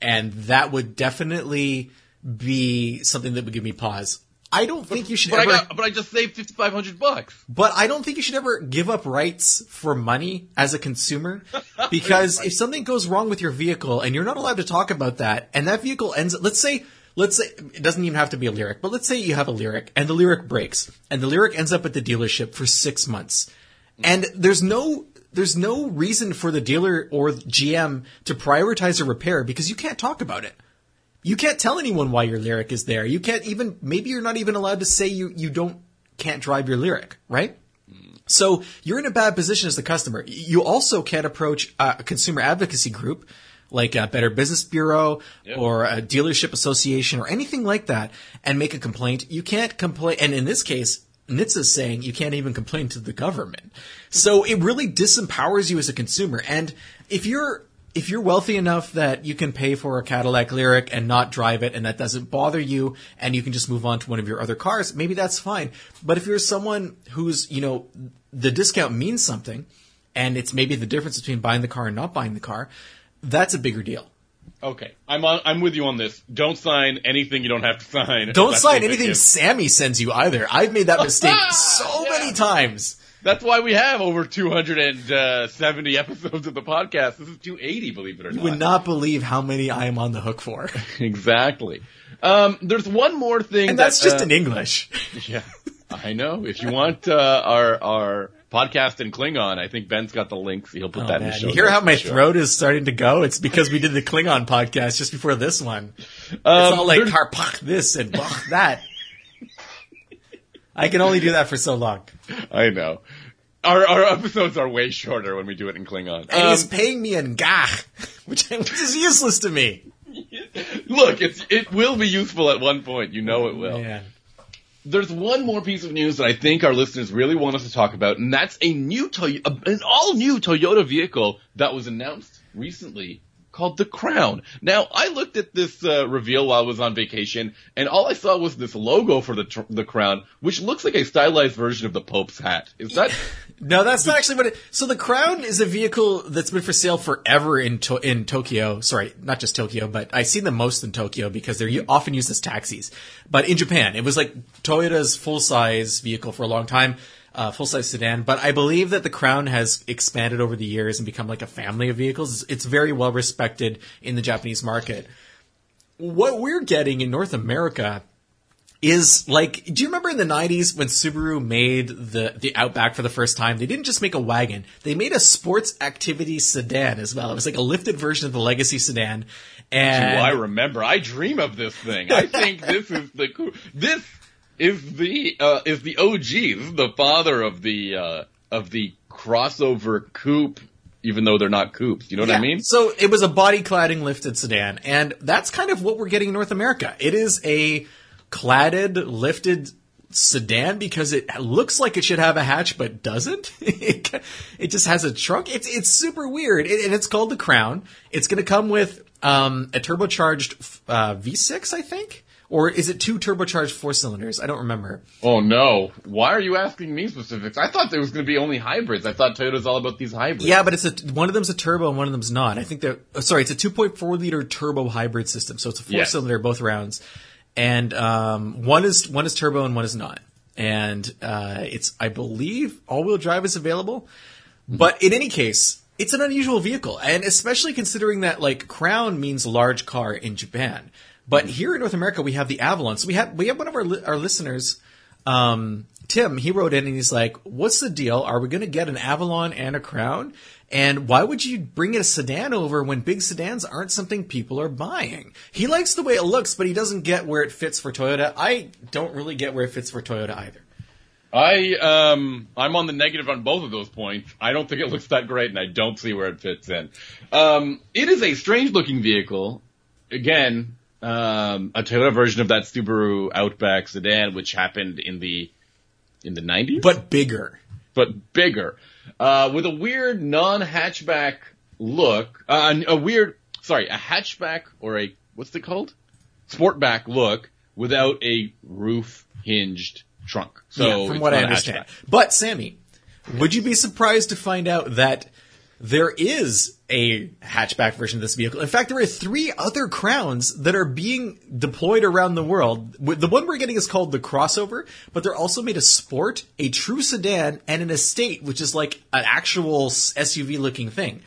and that would definitely be something that would give me pause. I don't think you should But I got, but I just saved fifty five hundred bucks. But I don't think you should ever give up rights for money as a consumer <laughs> because if something goes wrong with your vehicle and you're not allowed to talk about that and that vehicle ends let's say let's say it doesn't even have to be a Lyriq, but let's say you have a Lyriq and the Lyriq breaks and the Lyriq ends up at the dealership for 6 months. And there's no there's no reason for the dealer or GM to prioritize a repair because you can't talk about it. You can't tell anyone why your Lyriq is there. You can't even maybe you're not even allowed to say you you don't can't drive your Lyriq, right? So you're in a bad position as the customer. You also can't approach a consumer advocacy group like a Better Business Bureau or a dealership association or anything like that and make a complaint. You can't complain. And in this case, NHTSA's saying you can't even complain to the government. So it really disempowers you as a consumer. And if you're if you're wealthy enough that you can pay for a Cadillac Lyriq and not drive it and that doesn't bother you and you can just move on to one of your other cars, maybe that's fine. But if you're someone who's, you know, the discount means something and it's maybe the difference between buying the car and not buying the car, that's a bigger deal. Okay, I'm on. I'm with you on this. Don't sign anything you don't have to sign. Don't sign anything. Sammy sends you either. I've made that mistake <laughs> so Yeah. many times. That's why we have over 270 episodes of the podcast. This is 280, believe it or not. You would not believe how many I am on the hook for. <laughs> Exactly. Um, there's one more thing, And that's just uh, in English. <laughs> Yeah, I know. If you want uh, our our podcast in Klingon, I think Ben's got the links. He'll put Oh, that in the show. You hear how my sure. throat is starting to go? It's because we did the Klingon podcast just before this one. It's Um, all like there's- harpak this and bach that. I can only do that for so long. I know. Our our episodes are way shorter when we do it in Klingon. And Um, he's paying me in gach, which, <laughs> which is useless to me. look, it's it will be useful at one point. You know it will. Man. There's one more piece of news that I think our listeners really want us to talk about, and that's a new Toy- an all new Toyota vehicle that was announced recently called the Crown. Now, I looked at this uh, reveal while I was on vacation, and all I saw was this logo for the tr- the Crown, which looks like a stylized version of the Pope's hat. Is that? No, that's not actually what it. So the Crown is a vehicle that's been for sale forever in to, in Tokyo. Sorry, not just Tokyo, but I see them most in Tokyo because they're often used as taxis. But in Japan, it was like Toyota's full size vehicle for a long time, uh, full size sedan. But I believe that the Crown has expanded over the years and become like a family of vehicles. It's, it's very well respected in the Japanese market. What we're getting in North America is like do you remember in the 90s when Subaru made the the Outback for the first time they didn't just make a wagon they made a sports activity sedan as well it was like a lifted version of the legacy sedan and Oh, I remember. I dream of this thing. I think this is the cool. This is the uh, is the OG. This is the father of the uh, of the crossover coupe. Even though they're not coupes, you know what I mean? So it was a body cladding lifted sedan, and that's kind of what we're getting in North America. It is a cladded lifted sedan because it looks like it should have a hatch but doesn't. <laughs> it, it just has a trunk. It's it's super weird, It- and it's called the Crown. It's going to come with um, a turbocharged uh, V6, I think. Or is it two turbocharged four cylinders? I don't remember. Oh no! Why are you asking me specifics? I thought there was going to be only hybrids. I thought Toyota's all about these hybrids. Yeah, but it's a one of them's a turbo and one of them's not. I think they're oh, sorry, it's a 2.4 liter turbo hybrid system, so it's a four Yes. cylinder both rounds, and um, one is one is turbo and one is not. And uh, it's I believe all wheel drive is available, but in any case, it's an unusual vehicle, and especially considering that like Crown means large car in Japan, but here in North America we have the Avalon. So we have we have one of our li- our listeners um, Tim, he wrote in and he's like, "What's the deal? Are we going to get an Avalon and a Crown? And why would you bring a sedan over when big sedans aren't something people are buying?" He likes the way it looks, but he doesn't get where it fits for Toyota. I don't really get where it fits for Toyota either. I um I'm on the negative on both of those points. I don't think it looks that great, and I don't see where it fits in. Um, it is a strange looking vehicle. Again, um, a Toyota version of that Subaru Outback sedan, which happened in the in the 90s, But bigger. but bigger, uh, with a weird non-hatchback look. Uh, a weird, sorry, a hatchback or a what's it called? Sportback look without a roof hinged trunk. So yeah, from what I understand. hatchback. But Sammy, would you be surprised to find out that there is a hatchback version of this vehicle. In fact, there are three other crowns that are being deployed around the world. The one we're getting is called the crossover, but they're also made a sport, a true sedan, and an estate, which is like an actual SUV looking thing.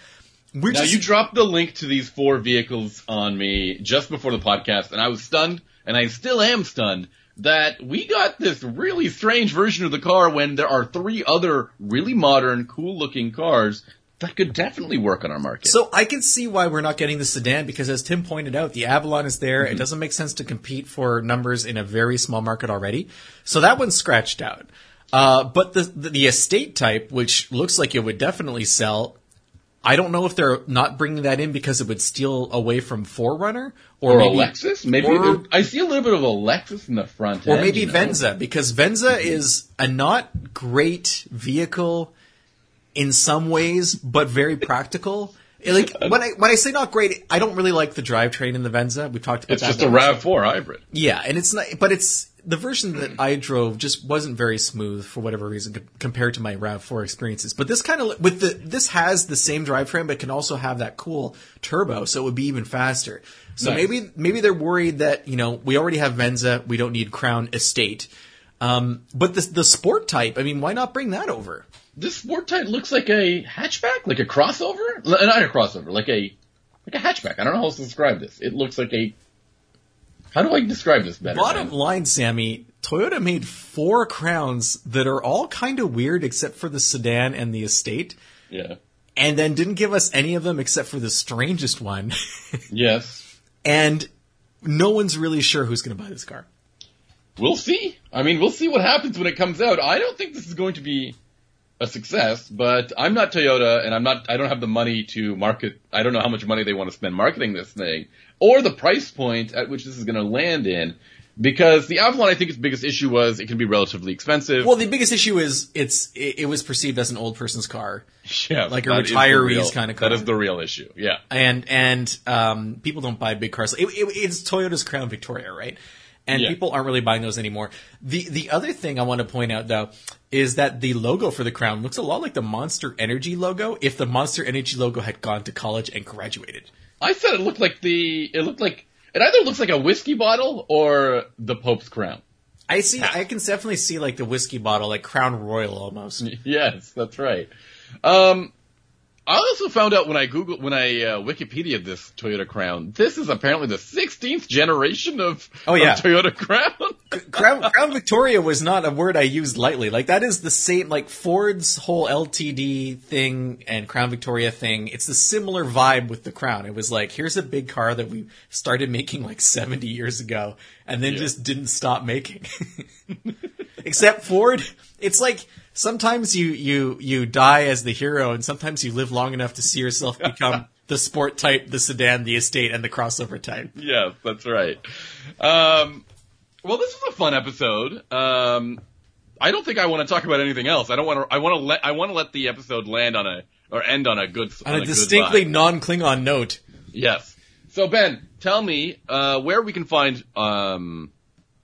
We're now just... you dropped the link to these four vehicles on me just before the podcast, and I was stunned, and I still am stunned that we got this really strange version of the car when there are three other really modern, cool looking cars that could definitely work on our market. So I can see why we're not getting the sedan because as Tim pointed out, the Avalon is there. Mm-hmm. It doesn't make sense to compete for numbers in a very small market already. So that one's scratched out. Uh, but the, the, the estate type, which looks like it would definitely sell, I don't know if they're not bringing that in because it would steal away from 4Runner or, or maybe, Lexus. Maybe or, I see a little bit of a Lexus in the front, or end, maybe you know? Venza because Venza is a not great vehicle in some ways, but very practical. Like when I when I say not great, I don't really like the drivetrain in the Venza. We talked about it's that. It's just a Rav Four hybrid. Yeah, and it's not, but it's the version that I drove just wasn't very smooth for whatever reason compared to my Rav Four experiences. But this kind of with the this has the same drivetrain, but can also have that cool turbo, so it would be even faster. So nice. maybe maybe they're worried that you know we already have Venza, we don't need Crown Estate. Um, but the the sport type, I mean, why not bring that over? This type looks like a hatchback, like a crossover, uh, not a crossover, like a like a hatchback. I don't know how else to describe this. It looks like a. How do I describe this better? Bottom man? line, Sammy, Toyota made four crowns that are all kind of weird, except for the sedan and the estate. Yeah. And then didn't give us any of them except for the strangest one. <laughs> yes. And no one's really sure who's going to buy this car. We'll see. I mean, we'll see what happens when it comes out. I don't think this is going to be a success, but I'm not Toyota and I'm not, I don't have the money to market, I don't know how much money they want to spend marketing this thing or the price point at which this is going to land in. Because the Avalon, I think its biggest issue was it can be relatively expensive. Well, the biggest issue is it's it, it was perceived as an old person's car. <laughs> Yeah, like a retiree's kind of car. That is the real issue. Yeah, and and um, people don't buy big cars. It, it, it's Toyota's Crown Victoria, right? And yeah. people aren't really buying those anymore. The the other thing I want to point out though is that the logo for the crown looks a lot like the Monster Energy logo if the Monster Energy logo had gone to college and graduated. I said it looked like the it looked like it either looks like a whiskey bottle or the Pope's crown. I see. I can definitely see like the whiskey bottle, like Crown Royal almost. <laughs> Yes, that's right. Um, I also found out when I Google when I uh, Wikipedia this Toyota Crown, this is apparently the 16th generation of, oh, yeah. Of Toyota Crown. <laughs> Crown. Crown Victoria was not a word I used lightly. Like that is the same, like Ford's whole LTD thing and Crown Victoria thing. It's the similar vibe with the Crown. It was like, here's a big car that we started making like 70 years ago and then yeah. just didn't stop making. <laughs> Except Ford, it's like, sometimes you you you die as the hero, and sometimes you live long enough to see yourself <laughs> become the sport type, the sedan, the estate, and the crossover type. Yes, that's right. Um, well, this was a fun episode. Um, I don't think I want to talk about anything else. I don't want to. I want to let. I want to let the episode land on a or end on a good on, on a, a, distinctly non Klingon note. Yes. So Ben, tell me uh, where we can find um,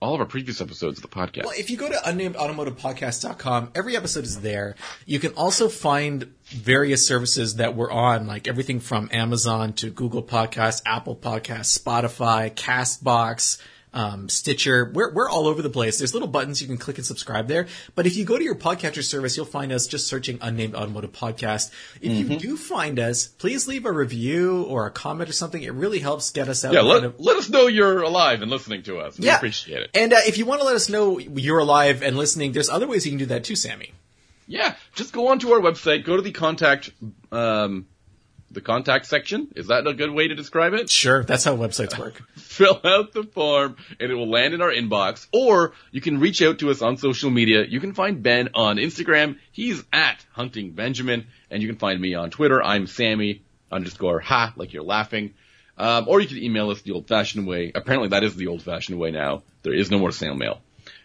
all of our previous episodes of the podcast. Well, if you go to unnamedautomotivepodcast.com, every episode is there. You can also find various services that we're on, like everything from Amazon to Google Podcasts, Apple Podcasts, Spotify, Castbox, um, Stitcher. We're, we're all over the place. There's little buttons you can click and subscribe there. But if you go to your podcatcher service, you'll find us just searching Unnamed Automotive Podcast. If mm-hmm. you do find us, please leave a review or a comment or something. It really helps get us out. Yeah, let, of, let us know you're alive and listening to us. We yeah. appreciate it. And uh, if you want to let us know you're alive and listening, there's other ways you can do that too, Sammy. Yeah, just go onto our website, go to the contact um, the contact section. Is that a good way to describe it? Sure, that's how websites work. <laughs> Fill out the form and it will land in our inbox or you can reach out to us on social media. You can find Ben on Instagram. He's at Hunting Benjamin and you can find me on Twitter. I'm Sammy underscore ha, like you're laughing. Um, or you can email us the old fashioned way. Apparently that is the old fashioned way now. There is no more snail mail.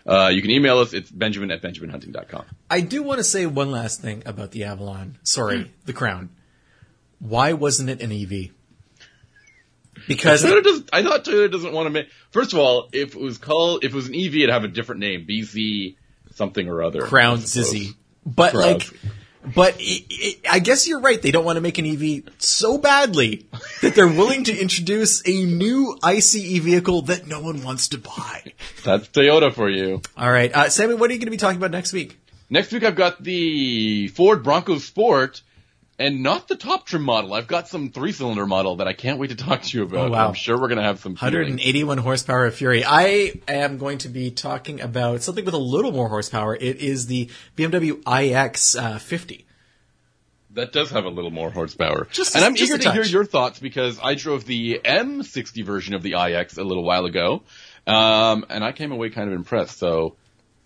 Uh, you can email us. It's benjamin at benjaminhunting.com. I do want to say one last thing about the Avalon. Sorry, the Crown. Why wasn't it an EV? Because Toyota does, I thought Toyota doesn't want to make. First of all, if it was called, if it was an EV, it'd have a different name, BZ something or other. Crown Zizzy. But like, But it, it, I guess you're right. They don't want to make an EV so badly that they're willing to introduce a new ICE vehicle that no one wants to buy. That's Toyota for you. All right, uh, Sammy, what are you going to be talking about next week? Next week I've got the Ford Bronco Sport and not the top trim model. I've got some three cylinder model that I can't wait to talk to you about. Oh, wow. I'm sure we're going to have some feelings. 181 horsepower of Fury. I am going to be talking about something with a little more horsepower. It is the BMW iX uh, 50. That does have a little more horsepower. Just- and I'm just eager to hear your thoughts because I drove the M60 version of the iX a little while ago. Um, and I came away kind of impressed. So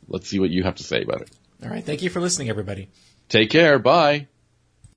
let's see what you have to say about it. All right, thank you for listening, everybody. Take care. Bye.